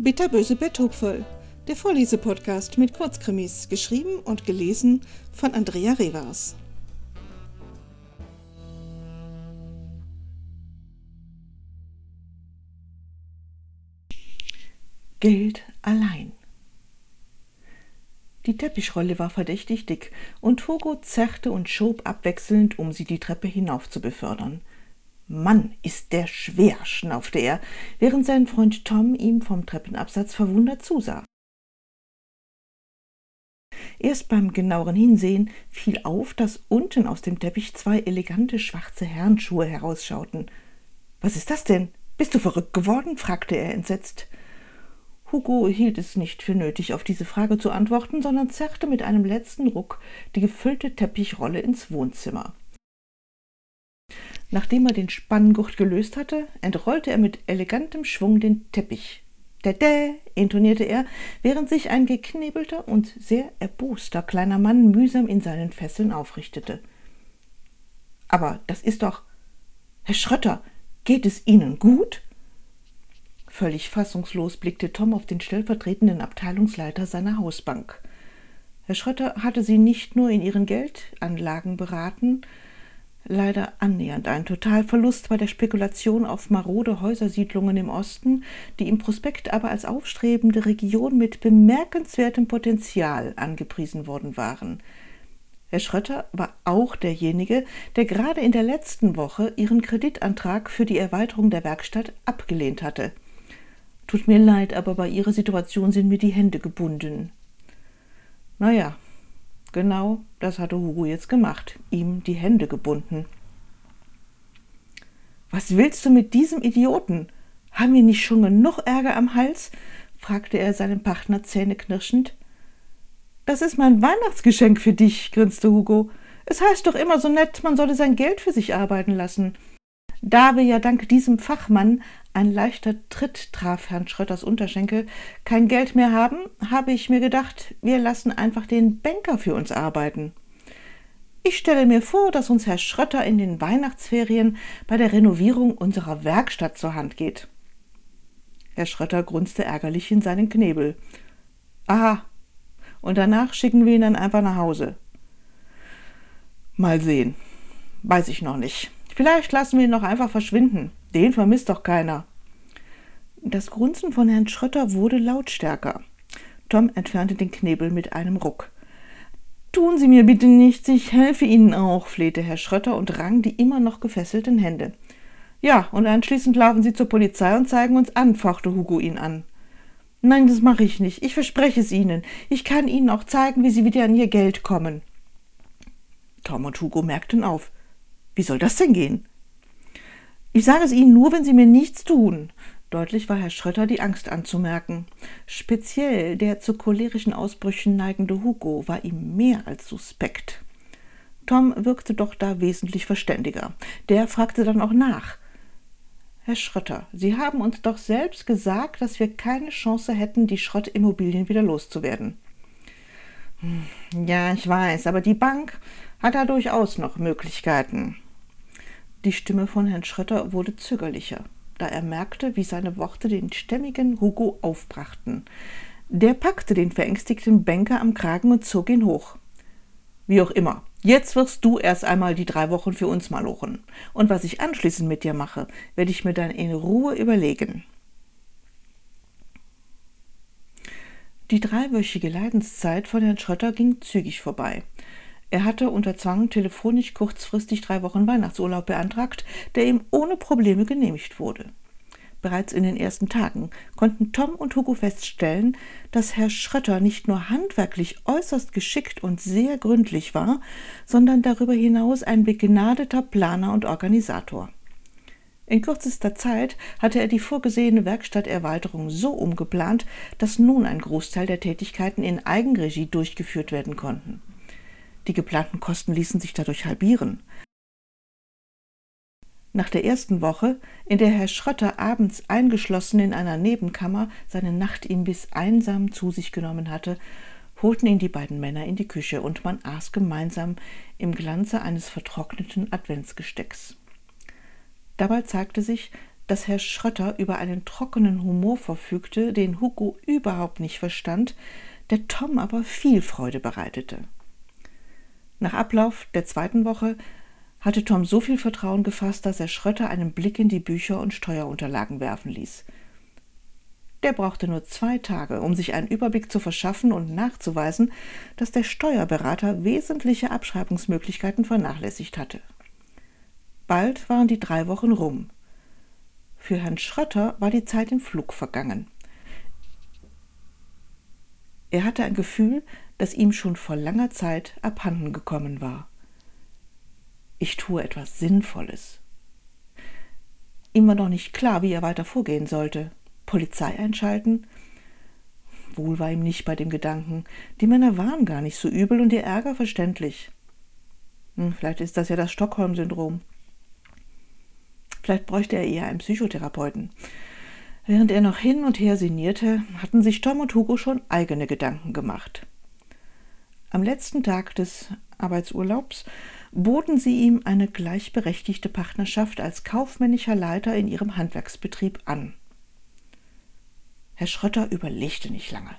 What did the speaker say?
Bitterböse Betthupferl, der Vorlesepodcast mit Kurzkrimis, geschrieben und gelesen von Andrea Revers. Geld allein. Die Teppichrolle war verdächtig dick, und Hugo zerrte und schob abwechselnd, um sie die Treppe hinauf zu befördern. Mann, ist der schwer, schnaufte er, während sein Freund Tom ihm vom Treppenabsatz verwundert zusah. Erst beim genaueren Hinsehen fiel auf, dass unten aus dem Teppich zwei elegante schwarze Herrenschuhe herausschauten. Was ist das denn? Bist du verrückt geworden? fragte er entsetzt. Hugo hielt es nicht für nötig, auf diese Frage zu antworten, sondern zerrte mit einem letzten Ruck die gefüllte Teppichrolle ins Wohnzimmer. Nachdem er den Spanngurt gelöst hatte, entrollte er mit elegantem Schwung den Teppich. Dädä, intonierte er, während sich ein geknebelter und sehr erboster kleiner Mann mühsam in seinen Fesseln aufrichtete. Aber das ist doch. Herr Schrötter, geht es Ihnen gut? Völlig fassungslos blickte Tom auf den stellvertretenden Abteilungsleiter seiner Hausbank. Herr Schrötter hatte sie nicht nur in ihren Geldanlagen beraten, leider annähernd ein Totalverlust bei der Spekulation auf marode Häusersiedlungen im Osten, die im Prospekt aber als aufstrebende Region mit bemerkenswertem Potenzial angepriesen worden waren. Herr Schrötter war auch derjenige, der gerade in der letzten Woche ihren Kreditantrag für die Erweiterung der Werkstatt abgelehnt hatte. Tut mir leid, aber bei Ihrer Situation sind mir die Hände gebunden. Naja, Genau das hatte Hugo jetzt gemacht, ihm die Hände gebunden. Was willst du mit diesem Idioten? Haben wir nicht schon genug Ärger am Hals? fragte er seinen Partner zähneknirschend. Das ist mein Weihnachtsgeschenk für dich, grinste Hugo. Es heißt doch immer so nett, man solle sein Geld für sich arbeiten lassen. Da wir ja dank diesem Fachmann ein leichter Tritt traf Herrn Schrötters Unterschenkel, kein Geld mehr haben, habe ich mir gedacht, wir lassen einfach den Banker für uns arbeiten. Ich stelle mir vor, dass uns Herr Schrötter in den Weihnachtsferien bei der Renovierung unserer Werkstatt zur Hand geht. Herr Schrötter grunzte ärgerlich in seinen Knebel. Aha, und danach schicken wir ihn dann einfach nach Hause. Mal sehen. Weiß ich noch nicht. Vielleicht lassen wir ihn noch einfach verschwinden. Den vermisst doch keiner. Das Grunzen von Herrn Schrötter wurde lautstärker. Tom entfernte den Knebel mit einem Ruck. Tun Sie mir bitte nichts, ich helfe Ihnen auch, flehte Herr Schrötter und rang die immer noch gefesselten Hände. Ja, und anschließend laufen Sie zur Polizei und zeigen uns an, fauchte Hugo ihn an. Nein, das mache ich nicht. Ich verspreche es Ihnen. Ich kann Ihnen auch zeigen, wie Sie wieder an Ihr Geld kommen. Tom und Hugo merkten auf. Wie soll das denn gehen? Ich sage es Ihnen nur, wenn Sie mir nichts tun. Deutlich war Herr Schrötter die Angst anzumerken. Speziell der zu cholerischen Ausbrüchen neigende Hugo war ihm mehr als suspekt. Tom wirkte doch da wesentlich verständiger. Der fragte dann auch nach. Herr Schrötter, Sie haben uns doch selbst gesagt, dass wir keine Chance hätten, die Schrottimmobilien wieder loszuwerden. Hm, ja, ich weiß, aber die Bank hat da durchaus noch Möglichkeiten. Die Stimme von Herrn Schrötter wurde zögerlicher, da er merkte, wie seine Worte den stämmigen Hugo aufbrachten. Der packte den verängstigten Banker am Kragen und zog ihn hoch. Wie auch immer, jetzt wirst du erst einmal die drei Wochen für uns malochen. Und was ich anschließend mit dir mache, werde ich mir dann in Ruhe überlegen. Die dreiwöchige Leidenszeit von Herrn Schrötter ging zügig vorbei. Er hatte unter Zwang telefonisch kurzfristig drei Wochen Weihnachtsurlaub beantragt, der ihm ohne Probleme genehmigt wurde. Bereits in den ersten Tagen konnten Tom und Hugo feststellen, dass Herr Schrötter nicht nur handwerklich äußerst geschickt und sehr gründlich war, sondern darüber hinaus ein begnadeter Planer und Organisator. In kürzester Zeit hatte er die vorgesehene Werkstatterweiterung so umgeplant, dass nun ein Großteil der Tätigkeiten in Eigenregie durchgeführt werden konnten. Die geplanten Kosten ließen sich dadurch halbieren. Nach der ersten Woche, in der Herr Schrötter abends eingeschlossen in einer Nebenkammer seinen Nachtimbiss einsam zu sich genommen hatte, holten ihn die beiden Männer in die Küche und man aß gemeinsam im Glanze eines vertrockneten Adventsgestecks. Dabei zeigte sich, dass Herr Schrötter über einen trockenen Humor verfügte, den Hugo überhaupt nicht verstand, der Tom aber viel Freude bereitete. Nach Ablauf der zweiten Woche hatte Tom so viel Vertrauen gefasst, dass er Schrötter einen Blick in die Bücher und Steuerunterlagen werfen ließ. Der brauchte nur zwei Tage, um sich einen Überblick zu verschaffen und nachzuweisen, dass der Steuerberater wesentliche Abschreibungsmöglichkeiten vernachlässigt hatte. Bald waren die drei Wochen rum. Für Herrn Schrötter war die Zeit im Flug vergangen. Er hatte ein Gefühl, das ihm schon vor langer Zeit abhanden gekommen war. Ich tue etwas Sinnvolles. Ihm war noch nicht klar, wie er weiter vorgehen sollte. Polizei einschalten? Wohl war ihm nicht bei dem Gedanken. Die Männer waren gar nicht so übel und ihr Ärger verständlich. Hm, vielleicht ist das ja das Stockholm-Syndrom. Vielleicht bräuchte er eher einen Psychotherapeuten. Während er noch hin und her sinnierte, hatten sich Tom und Hugo schon eigene Gedanken gemacht. Am letzten Tag des Arbeitsurlaubs boten sie ihm eine gleichberechtigte Partnerschaft als kaufmännischer Leiter in ihrem Handwerksbetrieb an. Herr Schrötter überlegte nicht lange.